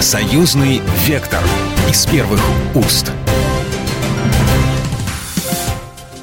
Союзный вектор из первых уст.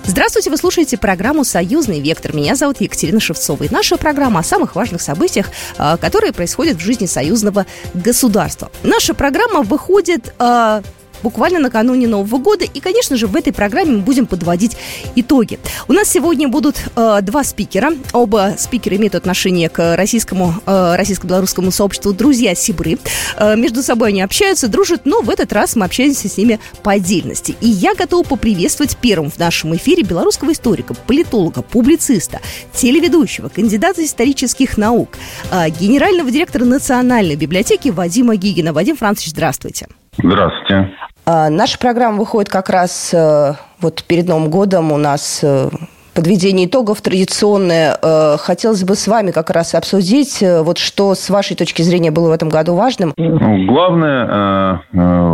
Здравствуйте, вы слушаете программу «Союзный вектор». Меня зовут Екатерина Шевцова. И наша программа о самых важных событиях, а, которые происходят в жизни союзного государства. Наша программа выходит а, буквально накануне Нового года. И, конечно же, в этой программе мы будем подводить итоги. У нас сегодня будут э, два спикера. Оба спикера имеют отношение к российскому, э, российско-белорусскому сообществу «Друзья Сибры». Э, между собой они общаются, дружат, но в этот раз мы общаемся с ними по отдельности. И я готова поприветствовать первым в нашем эфире белорусского историка, политолога, публициста, телеведущего, кандидата исторических наук, э, генерального директора Национальной библиотеки Вадима Гигина. Вадим Францович, здравствуйте. Здравствуйте. А, наша программа выходит как раз э, вот перед Новым годом. У нас э, подведение итогов традиционное. Э, хотелось бы с вами как раз обсудить, вот что с вашей точки зрения было в этом году важным. Ну, главное,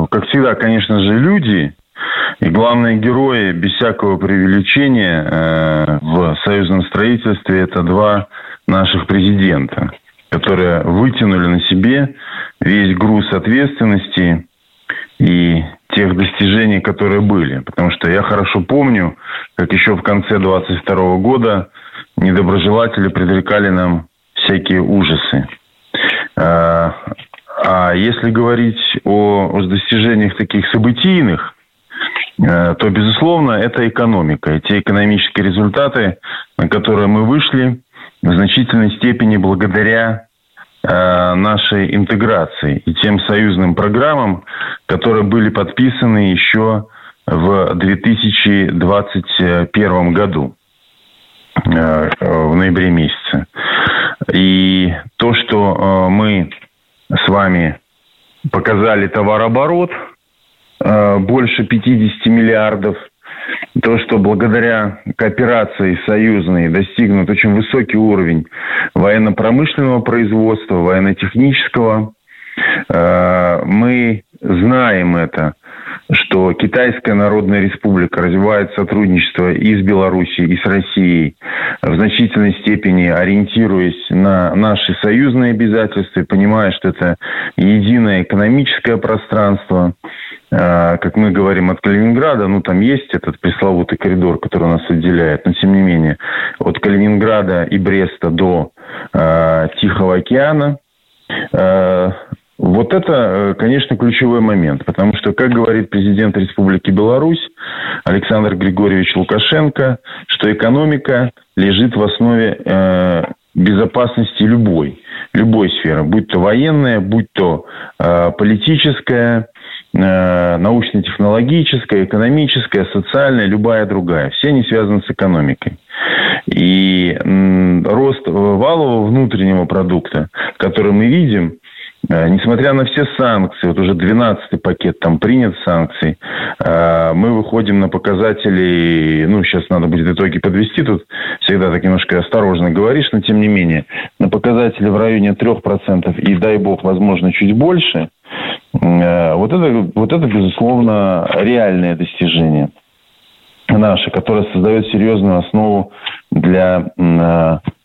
как всегда, конечно же, люди. И главные герои, без всякого преувеличения, в союзном строительстве – это два наших президента, которые вытянули на себе весь груз ответственности и тех достижений, которые были. Потому что я хорошо помню, как еще в конце 22 года недоброжелатели предрекали нам всякие ужасы. А, а если говорить о, о достижениях таких событийных, э, то, безусловно, это экономика. И те экономические результаты, на которые мы вышли, в значительной степени благодаря нашей интеграции и тем союзным программам, которые были подписаны еще в 2021 году э, в ноябре месяце. И то, что э, мы с вами показали товарооборот больше 50 миллиардов – то, что благодаря кооперации союзной достигнут очень высокий уровень военно-промышленного производства, военно-технического. Э, мы знаем это, что Китайская Народная Республика развивает сотрудничество и с Белоруссией, и с Россией, в значительной степени ориентируясь на наши союзные обязательства, понимая, что это единое экономическое пространство, а, как мы говорим, от Калининграда, ну, там есть этот пресловутый коридор, который нас отделяет, но тем не менее, от Калининграда и Бреста до э, Тихого океана, э, вот это, конечно, ключевой момент, потому что, как говорит президент Республики Беларусь Александр Григорьевич Лукашенко, что экономика лежит в основе э, безопасности любой, любой сферы, будь то военная, будь то э, политическая, Э, научно-технологическая, экономическая, социальная, любая другая. Все они связаны с экономикой. И рост валового внутреннего продукта, который мы видим, э, несмотря на все санкции, вот уже 12-й пакет там принят санкций, э, мы выходим на показатели, ну, сейчас надо будет итоги подвести, тут всегда так немножко осторожно говоришь, но тем не менее, на показатели в районе 3% и, дай бог, возможно, чуть больше – Э, вот это, вот это, безусловно, реальное достижение наше, которое создает серьезную основу для э, Э,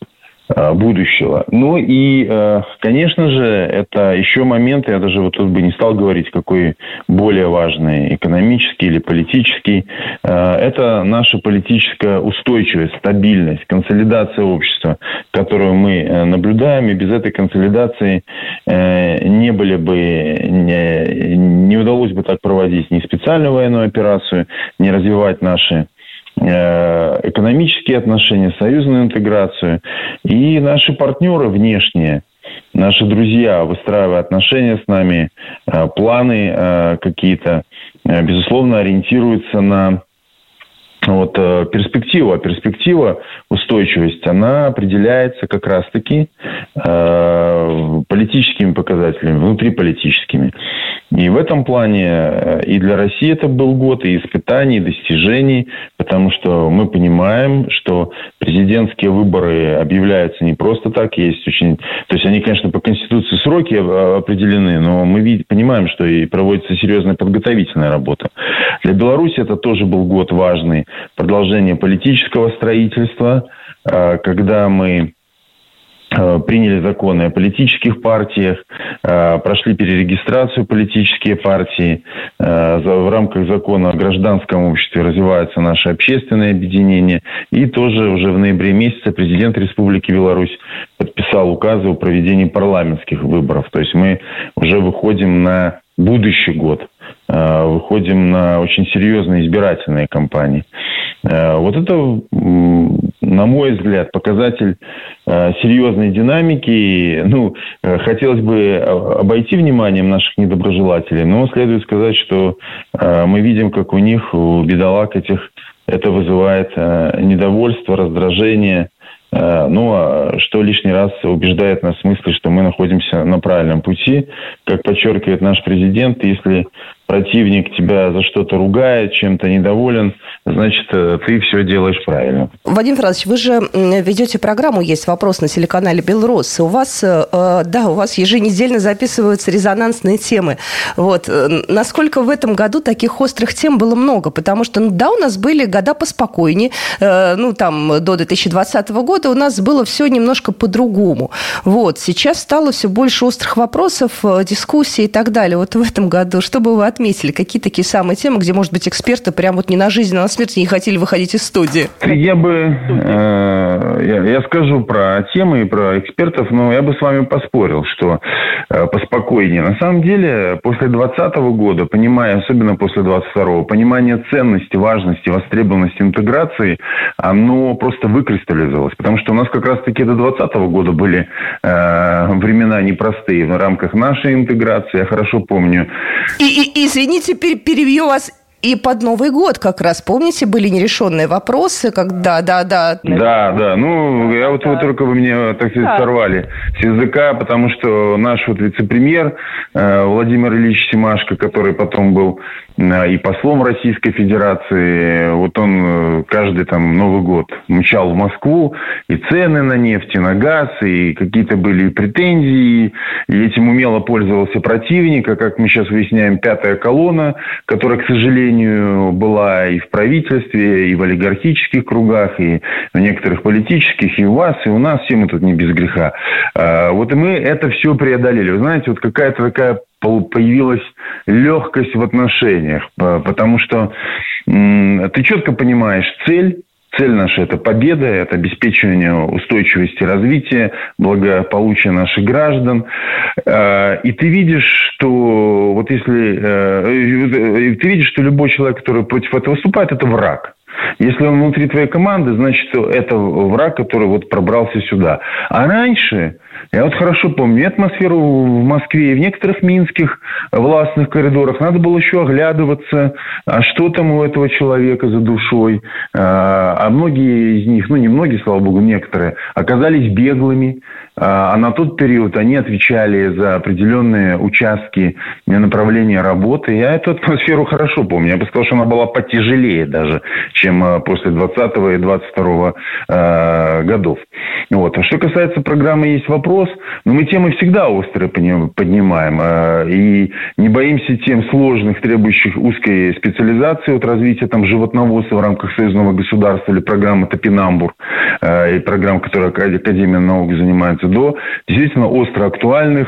будущего. Ну и, э, конечно же, это еще момент, я даже вот тут бы не стал говорить, какой более важный, экономический или политический. Э, это наша политическая устойчивость, стабильность, консолидация общества, которую мы наблюдаем, и без этой консолидации не были бы, не, не удалось бы так проводить ни специальную военную операцию, не развивать наши Э, экономические отношения, союзную интеграцию. И наши партнеры внешние, наши друзья, выстраивая отношения с нами, э, планы э, какие-то, безусловно, ориентируются на вот перспектива, а перспектива, устойчивость, она определяется как раз-таки э, политическими показателями, внутриполитическими. И в этом плане э, и для России это был год и испытаний, и достижений, потому что мы понимаем, что президентские выборы объявляются не просто так, есть очень... То есть они, конечно, по Конституции сроки определены, но мы понимаем, что и проводится серьезная подготовительная работа. Для Беларуси это тоже был год важный. Продолжение политического строительства, э, когда мы Э, приняли законы о политических партиях, э, прошли перерегистрацию политические партии. Э, в рамках закона о гражданском обществе развиваются наши общественные объединения. И тоже уже в ноябре месяце президент Республики Беларусь подписал указы о проведении парламентских выборов. То есть мы уже выходим на будущий год. Э, выходим на очень серьезные избирательные кампании. Э, вот это, на мой взгляд, показатель э, серьезной динамики. Ну, хотелось бы обойти вниманием наших недоброжелателей, но следует сказать, что мы видим, как у них, у бедолаг этих, это вызывает недовольство, раздражение, ну, а что лишний раз убеждает нас в смысле, что мы находимся на правильном пути. Как подчеркивает наш президент, если противник тебя за что-то ругает, чем-то недоволен, значит, э, ты все делаешь правильно. Вадим Францович, вы же ведете программу «Есть вопрос» на телеканале «Белрос». У вас, э, э, да, у вас еженедельно записываются резонансные темы. Вот. Насколько в этом году таких острых тем было много? Потому что, ну, да, у нас были года поспокойнее, ну, там, до 2020 года у нас было все немножко по-другому. Вот. Сейчас стало все больше острых вопросов, дискуссий и так далее. Вот в этом году что бы вы отметили? Какие такие самые темы, где, может быть, эксперты прям вот не на жизнь, а на смерть не хотели выходить из студии? Я бы, э, я, я скажу про темы и про экспертов, но я бы с вами поспорил, что э, поспокойнее. На самом деле, после 2020 года, понимая, особенно после 22 понимание ценности, важности, востребованности интеграции, оно просто выкристаллизовалось. Потому что у нас как раз-таки до 2020 года были э, времена непростые в рамках нашей интеграции. Я хорошо помню. И, и, и извините, перебью вас. И под Новый год как раз, помните, были нерешенные вопросы, когда, да, да. Да, да, ну, я вот, да. вот только вы меня, так сказать, да. сорвали с языка, потому что наш вот вице-премьер э, Владимир Ильич Симашко, который потом был э, и послом Российской Федерации, вот он э, каждый там Новый год мчал в Москву, и цены на нефть, и на газ, и какие-то были претензии, и этим умело пользовался противник, а как мы сейчас выясняем, пятая колонна, которая, к сожалению, сожалению, была и в правительстве, и в олигархических кругах, и в некоторых политических, и у вас, и у нас, все мы тут не без греха. А, вот и мы это все преодолели. Вы знаете, вот какая-то такая появилась легкость в отношениях, потому что ты четко понимаешь цель, Цель наша – это победа, это обеспечивание устойчивости развития, благополучия наших граждан. Э, и ты видишь, что вот если э, ты видишь, что любой человек, который против этого выступает, это враг. Если он внутри твоей команды, значит, это враг, который вот пробрался сюда. А раньше я вот хорошо помню атмосферу в Москве и в некоторых минских властных коридорах. Надо было еще оглядываться, а что там у этого человека за душой. А, а многие из них, ну не многие, слава богу, некоторые, оказались беглыми. А, а на тот период они отвечали за определенные участки направления работы. Я эту атмосферу хорошо помню. Я бы сказал, что она была потяжелее даже, чем а, после 20 и 22 годов. Вот. А что касается программы «Есть вопрос», вопрос, но мы темы всегда острые поднимаем э, и не боимся тем сложных, требующих узкой специализации от развития там животноводства в рамках союзного государства или программы Топинамбур э, и программ, которые Академия наук занимается, до действительно остро актуальных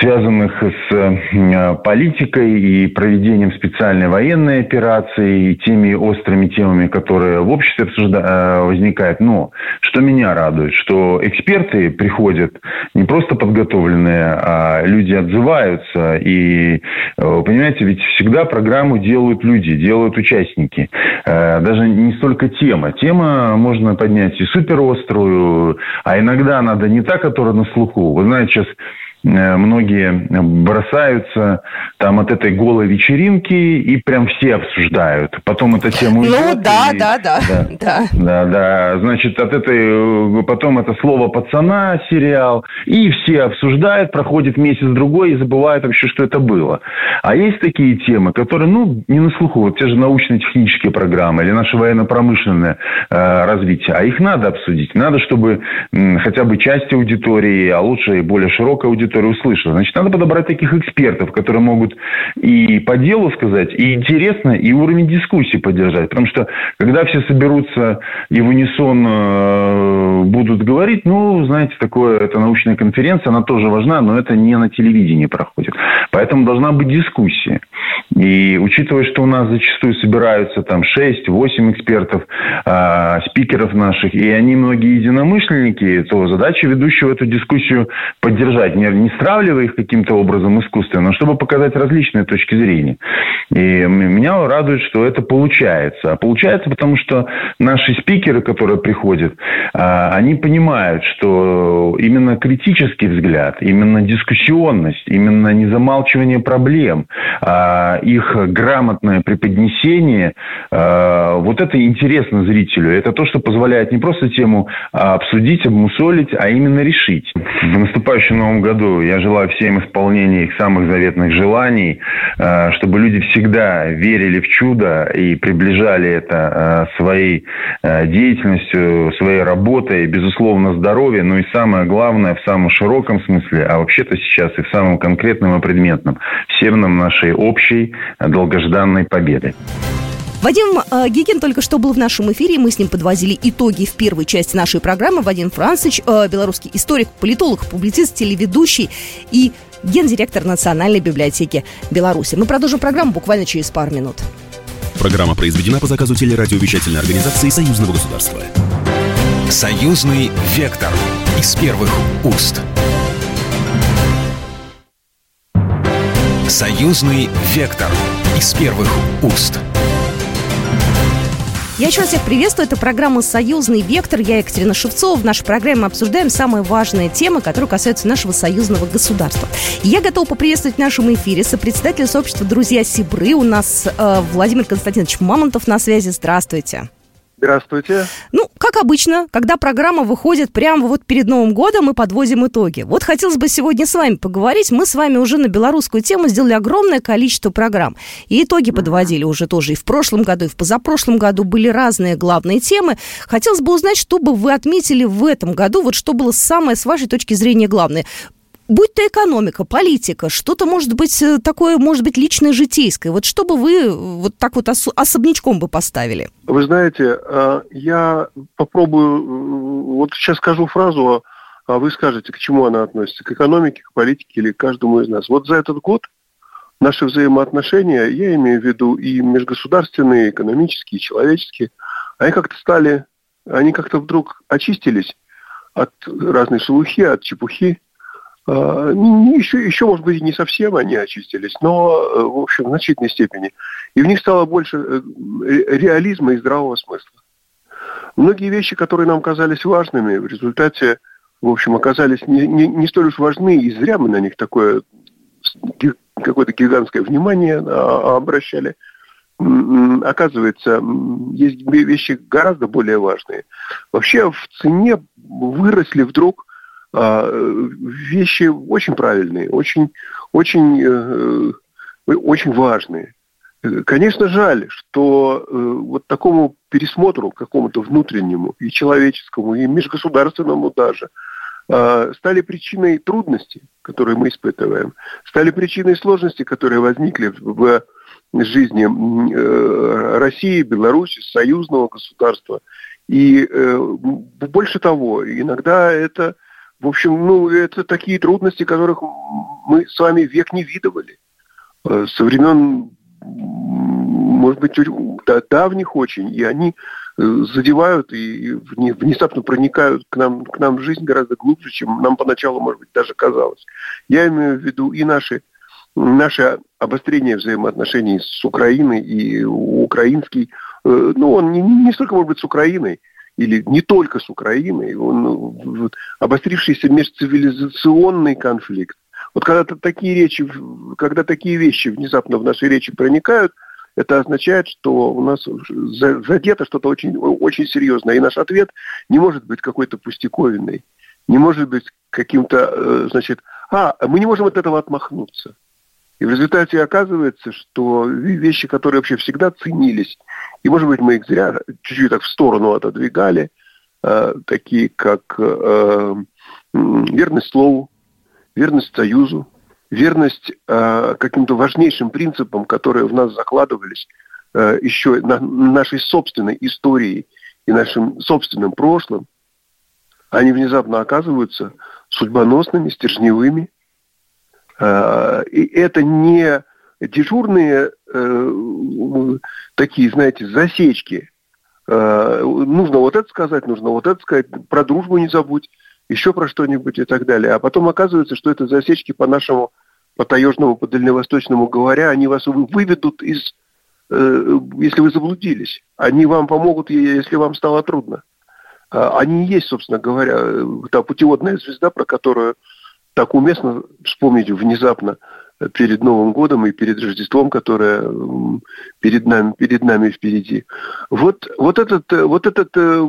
связанных с э, политикой и проведением специальной военной операции, и теми острыми темами, которые в обществе обсужда... Э, возникают. Но что меня радует, что эксперты приходят не просто подготовленные, а люди отзываются. И, э, понимаете, ведь всегда программу делают люди, делают участники. Даже не столько тема. Тема можно поднять и суперострую, а иногда надо не та, которая на слуху. Вы знаете, сейчас Э, многие бросаются там от этой голой вечеринки и прям все обсуждают. Потом эта тема уйдет. Ну да, и, да, да, да, да. Да, Значит, от этой потом это слово пацана сериал и все обсуждают, проходит месяц-другой и забывают вообще, что это было. А есть такие темы, которые, ну, не на слуху. Вот те же научно-технические программы или наше военно-промышленное э, развитие. А их надо обсудить. Надо, чтобы м, хотя бы часть аудитории, а лучше и более широкая аудитория аудитория услышала. Значит, надо подобрать таких экспертов, которые могут и по делу сказать, и интересно, и уровень дискуссии поддержать. Потому что, когда все соберутся и в унисон э, будут говорить, ну, знаете, такое, это научная конференция, она тоже важна, но это не на телевидении проходит. Поэтому должна быть дискуссия. И учитывая, что у нас зачастую собираются там 6-8 экспертов, э, спикеров наших, и они многие единомышленники, то задача ведущего эту дискуссию поддержать, не, не стравливая их каким-то образом искусственно, но чтобы показать различные точки зрения. И меня радует, что это получается. А получается, потому что наши спикеры, которые приходят, а, они понимают, что именно критический взгляд, именно дискуссионность, именно незамалчивание проблем, а, их грамотное преподнесение, а, вот это интересно зрителю. Это то, что позволяет не просто тему обсудить, обмусолить, а именно решить. В наступающем новом году я желаю всем исполнения их самых заветных желаний, чтобы люди всегда верили в чудо и приближали это своей деятельностью, своей работой, безусловно, здоровье, но и самое главное в самом широком смысле, а вообще-то сейчас и в самом конкретном и предметном, всем нам нашей общей долгожданной победы. Вадим э, Гигин только что был в нашем эфире, мы с ним подвозили итоги в первой части нашей программы. Вадим Францич, э, белорусский историк, политолог, публицист, телеведущий и гендиректор Национальной библиотеки Беларуси. Мы продолжим программу буквально через пару минут. Программа произведена по заказу телерадиовещательной организации Союзного государства. Союзный вектор из первых уст. Союзный вектор из первых уст. Я еще раз всех приветствую. Это программа «Союзный вектор». Я Екатерина Шевцова. В нашей программе мы обсуждаем самые важные темы, которые касаются нашего союзного государства. Я готова поприветствовать в нашем эфире сопредседателя сообщества «Друзья Сибры». У нас э, Владимир Константинович Мамонтов на связи. Здравствуйте. Здравствуйте. Ну, как обычно, когда программа выходит прямо вот перед Новым годом, мы подводим итоги. Вот хотелось бы сегодня с вами поговорить. Мы с вами уже на белорусскую тему сделали огромное количество программ. И итоги подводили уже тоже и в прошлом году, и в позапрошлом году были разные главные темы. Хотелось бы узнать, что бы вы отметили в этом году, вот что было самое, с вашей точки зрения, главное будь то экономика, политика, что-то может быть э, такое, может быть, личное, житейское. Вот что бы вы вот так вот ос- особнячком бы поставили? Вы знаете, а, я попробую, вот сейчас скажу фразу, а вы скажете, к чему она относится, к экономике, к политике или к каждому из нас. Вот за этот год наши взаимоотношения, я имею в виду и межгосударственные, и экономические, и человеческие, они как-то стали, они как-то вдруг очистились от разной шелухи, от чепухи, еще, еще, может быть, не совсем они очистились, но, э, в общем, в значительной степени. И в них стало больше э, реализма и здравого смысла. Многие вещи, которые нам казались важными, в результате, в общем, оказались не, не, не столь уж важны, и зря мы на них такое какое-то гигантское внимание а, обращали. Оказывается, есть вещи гораздо более важные. Вообще в цене выросли вдруг а, вещи очень правильные, очень, очень, э, очень важные. Конечно, жаль, что э, вот такому пересмотру, какому-то внутреннему, и человеческому, и межгосударственному даже, а, стали причиной трудностей, которые мы испытываем, стали причиной сложностей, которые возникли в жизни э, России, Беларуси, союзного государства. И больше того, иногда это в общем, ну, это такие трудности, которых мы с вами век не видывали. Э, со времен, может быть, давних очень, и они э, задевают и внезапно проникают к нам, к нам в жизнь гораздо глубже, чем нам поначалу, может быть, даже казалось. Я имею в виду и наши, наше обострение взаимоотношений с Украиной и украинский, э, ну, он не, не столько, может быть, с Украиной, или не только с Украиной, он, обострившийся межцивилизационный конфликт. Вот когда такие речи, когда такие вещи внезапно в нашей речи проникают, это означает, что у нас задето что-то очень, очень серьезное. И наш ответ не может быть какой-то пустяковиной, не может быть каким-то, э, значит, а, мы не можем от этого отмахнуться. И в результате оказывается, что вещи, которые вообще всегда ценились, и, может быть, мы их зря чуть-чуть так в сторону отодвигали, э, такие как э, верность слову, верность Союзу, верность э, каким-то важнейшим принципам, которые в нас закладывались э, еще на нашей собственной истории и нашим собственным прошлым, они внезапно оказываются судьбоносными, стержневыми. Э, и это не дежурные э, такие, знаете, засечки. Э, нужно вот это сказать, нужно вот это сказать, про дружбу не забудь, еще про что-нибудь и так далее. А потом оказывается, что это засечки по нашему, по таежному, по дальневосточному говоря, они вас выведут из, если вы заблудились. Они вам помогут, если вам стало трудно. А, они есть, собственно говоря, та путеводная звезда, про которую так уместно вспомнить внезапно перед Новым годом и перед Рождеством, которое перед нами, перед нами впереди. Вот, вот этот, вот этот э,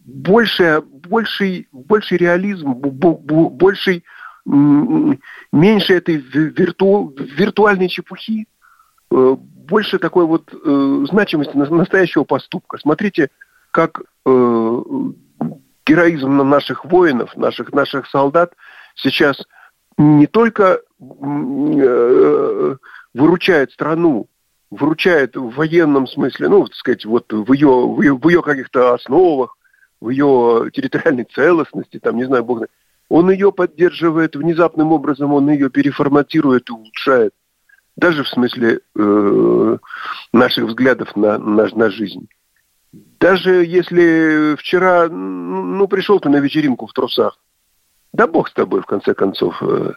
больший, больший, больший реализм, больший, меньше этой вирту, виртуальной чепухи, э, больше такой вот э, значимости настоящего поступка. Смотрите, как э, героизм наших воинов, наших, наших солдат сейчас не только э, выручает страну, выручает в военном смысле, ну, так сказать, вот в ее, в ее, в ее каких-то основах, в ее территориальной целостности, там, не знаю, бог он ее поддерживает внезапным образом, он ее переформатирует и улучшает. Даже в смысле э, наших взглядов на, на, на жизнь. Даже если вчера, ну, пришел ты на вечеринку в трусах, да бог с тобой, в конце концов. Э,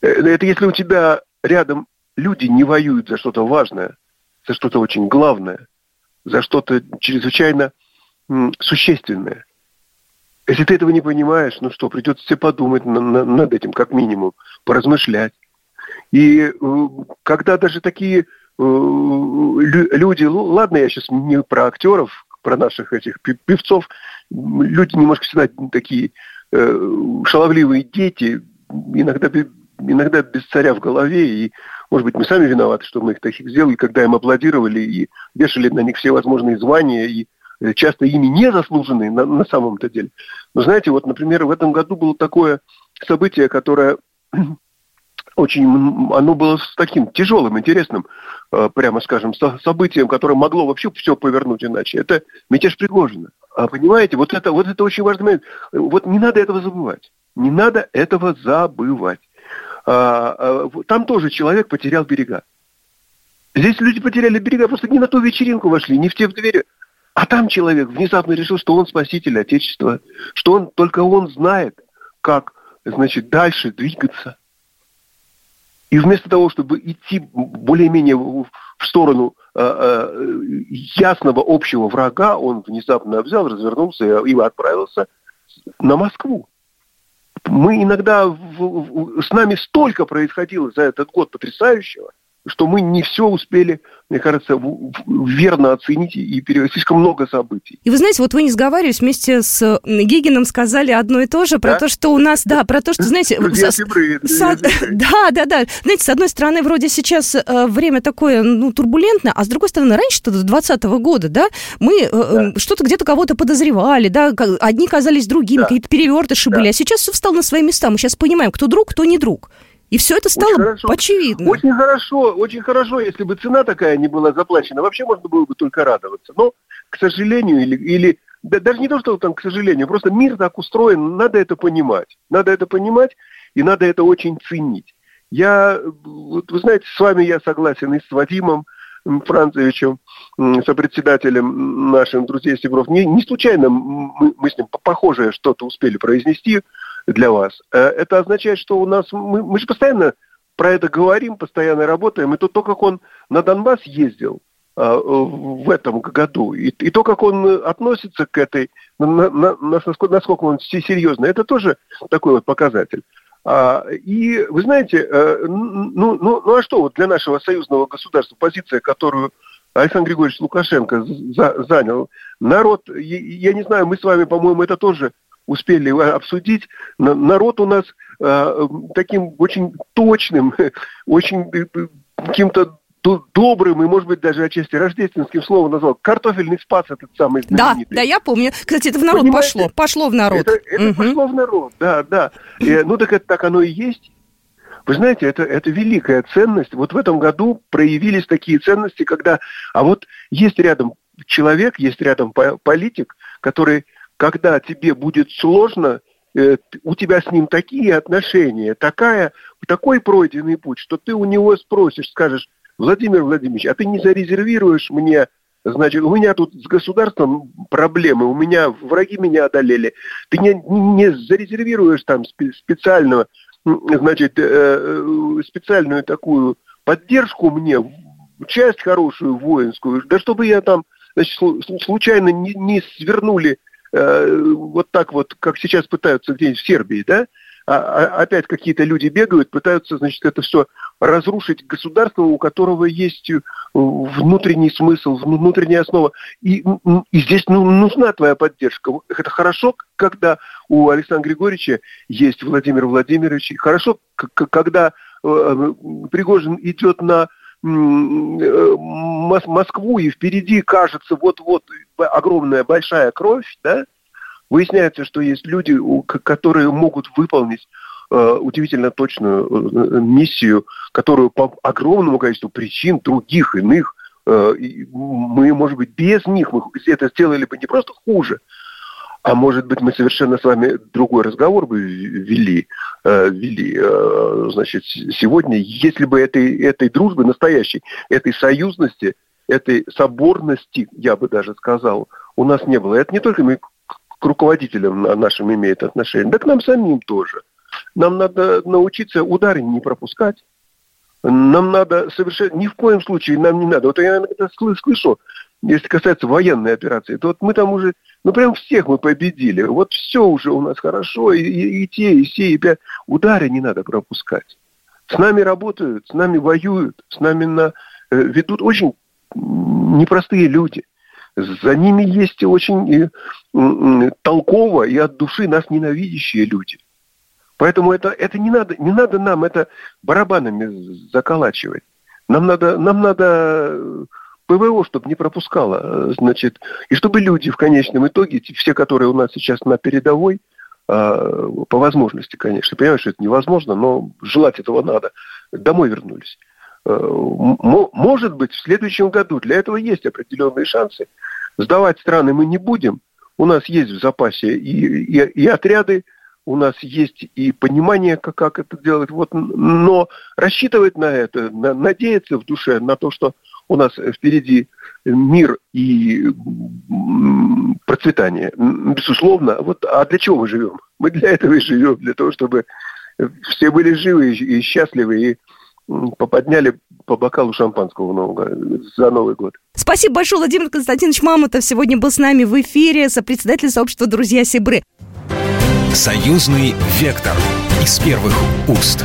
это если у тебя рядом люди не воюют за что-то важное, за что-то очень главное, за что-то чрезвычайно существенное. Если ты этого не понимаешь, ну что, придется тебе подумать на, на, над этим, как минимум, поразмышлять. И э, когда даже такие э, люди, ну, ладно, я сейчас не про актеров, про наших этих певцов, люди немножко всегда такие э, шаловливые дети, иногда, иногда без царя в голове, и, может быть, мы сами виноваты, что мы их таких сделали, когда им аплодировали и вешали на них все возможные звания, и Э, часто ими не заслуженные на, на самом-то деле. Но знаете, вот, например, в этом году было такое событие, которое очень, оно было с таким тяжелым, интересным, э, прямо скажем, событием, которое могло вообще все повернуть иначе. Это мятеж Пригожина. А понимаете, вот это, вот это очень важный момент. Вот не надо этого забывать. Не надо этого забывать. А, а, там тоже человек потерял берега. Здесь люди потеряли берега, просто не на ту вечеринку вошли, не в те двери. А там человек внезапно решил, что он спаситель Отечества, что он только он знает, как, значит, дальше двигаться. И вместо того, чтобы идти более-менее в сторону э, э, ясного общего врага, он внезапно взял, развернулся и отправился на Москву. Мы иногда, с нами столько происходило за этот год потрясающего – что мы не все успели, мне кажется, верно оценить и перевести слишком много событий. И вы знаете, вот вы не сговариваясь вместе с Гигином сказали одно и то же про да? то, что у нас, да, про то, что, знаете, да, да, да. Знаете, с одной стороны, вроде сейчас э, время такое, ну, турбулентное, а с другой стороны, раньше-то до 2020 года, да, мы э, да. что-то где-то кого-то подозревали, да, одни казались другими, да. какие-то перевертыши да. были, а сейчас все встало на свои места, мы сейчас понимаем, кто друг, кто не друг. И все это стало очень хорошо, очевидно. Очень хорошо, очень хорошо, если бы цена такая не была заплачена. Вообще можно было бы только радоваться. Но, к сожалению, или, или да, даже не то, что там, к сожалению, просто мир так устроен, надо это понимать. Надо это понимать, и надо это очень ценить. Я, вот, вы знаете, с вами я согласен и с Вадимом Францевичем, сопредседателем нашим друзей Сибров. Не, не случайно мы, мы с ним похожее что-то успели произнести для вас. Э, это означает, что у нас, мы, мы же постоянно про это говорим, постоянно работаем, и то, то как он на Донбасс ездил э, в этом году, и, и то, как он относится к этой, на, на, насколько, насколько он серьезно, это тоже такой вот показатель. А, и вы знаете, э, ну, ну, ну а что вот для нашего союзного государства позиция, которую Александр Григорьевич Лукашенко за, занял, народ, я, я не знаю, мы с вами, по-моему, это тоже успели обсудить, народ у нас э, таким очень точным, очень э, каким-то добрым и, может быть, даже отчасти рождественским словом назвал. Картофельный спас этот самый знаменитый. Да, да, я помню. Кстати, это в народ Понимаете? пошло. Пошло в народ. Это, это угу. пошло в народ, да, да. И, ну, так это так оно и есть. Вы знаете, это, это великая ценность. Вот в этом году проявились такие ценности, когда... А вот есть рядом человек, есть рядом политик, который, когда тебе будет сложно, э, у тебя с ним такие отношения, такая, такой пройденный путь, что ты у него спросишь, скажешь, Владимир Владимирович, а ты не зарезервируешь мне Значит, у меня тут с государством проблемы, у меня враги меня одолели. Ты не, не зарезервируешь там специального значит, э, э, специальную такую поддержку мне, часть хорошую воинскую, да чтобы я там, значит, случайно не, не свернули э, вот так вот, как сейчас пытаются где-нибудь в Сербии, да, а, а, опять какие-то люди бегают, пытаются, значит, это все разрушить государство, у которого есть внутренний смысл, внутренняя основа. И, и здесь ну, нужна твоя поддержка. Это хорошо, когда у Александра Григорьевича есть Владимир Владимирович. Хорошо, когда э, Пригожин идет на э, Москву, и впереди кажется вот-вот огромная большая кровь, да, выясняется, что есть люди, которые могут выполнить Э, удивительно точную э, миссию, которую по огромному количеству причин, других, иных, э, мы, может быть, без них мы это сделали бы не просто хуже, а может быть, мы совершенно с вами другой разговор бы вели, вели значит, сегодня, если бы этой, этой дружбы настоящей, этой союзности, этой соборности, я бы даже сказал, у нас не было. Это не только мы к руководителям нашим имеет отношение, да к нам самим тоже – нам надо научиться удары не пропускать. Нам надо совершенно... Ни в коем случае нам не надо. Вот я это слышу, если касается военной операции, то вот мы там уже... Ну, прям всех мы победили. Вот все уже у нас хорошо. И, и, и те, и все, и пять. Удары не надо пропускать. С нами работают, с нами воюют, с нами на, э, ведут очень непростые люди. За ними есть очень э, э, толково и от души нас ненавидящие люди. Поэтому это, это не, надо, не надо нам это барабанами заколачивать. Нам надо, нам надо ПВО, чтобы не пропускало, значит, и чтобы люди в конечном итоге, все, которые у нас сейчас на передовой, а, по возможности, конечно, понимаешь, что это невозможно, но желать этого надо, домой вернулись. А, может быть, в следующем году для этого есть определенные шансы. Сдавать страны мы не будем. У нас есть в запасе и, и, и отряды, у нас есть и понимание, как, как это делать, вот, но рассчитывать на это, на, надеяться в душе на то, что у нас впереди мир и процветание, безусловно. Вот, а для чего мы живем? Мы для этого и живем, для того, чтобы все были живы и счастливы, и поподняли по бокалу шампанского нового, за Новый год. Спасибо большое, Владимир Константинович Мамонтов сегодня был с нами в эфире, сопредседатель сообщества «Друзья Сибры». Союзный вектор из первых уст.